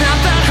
Not that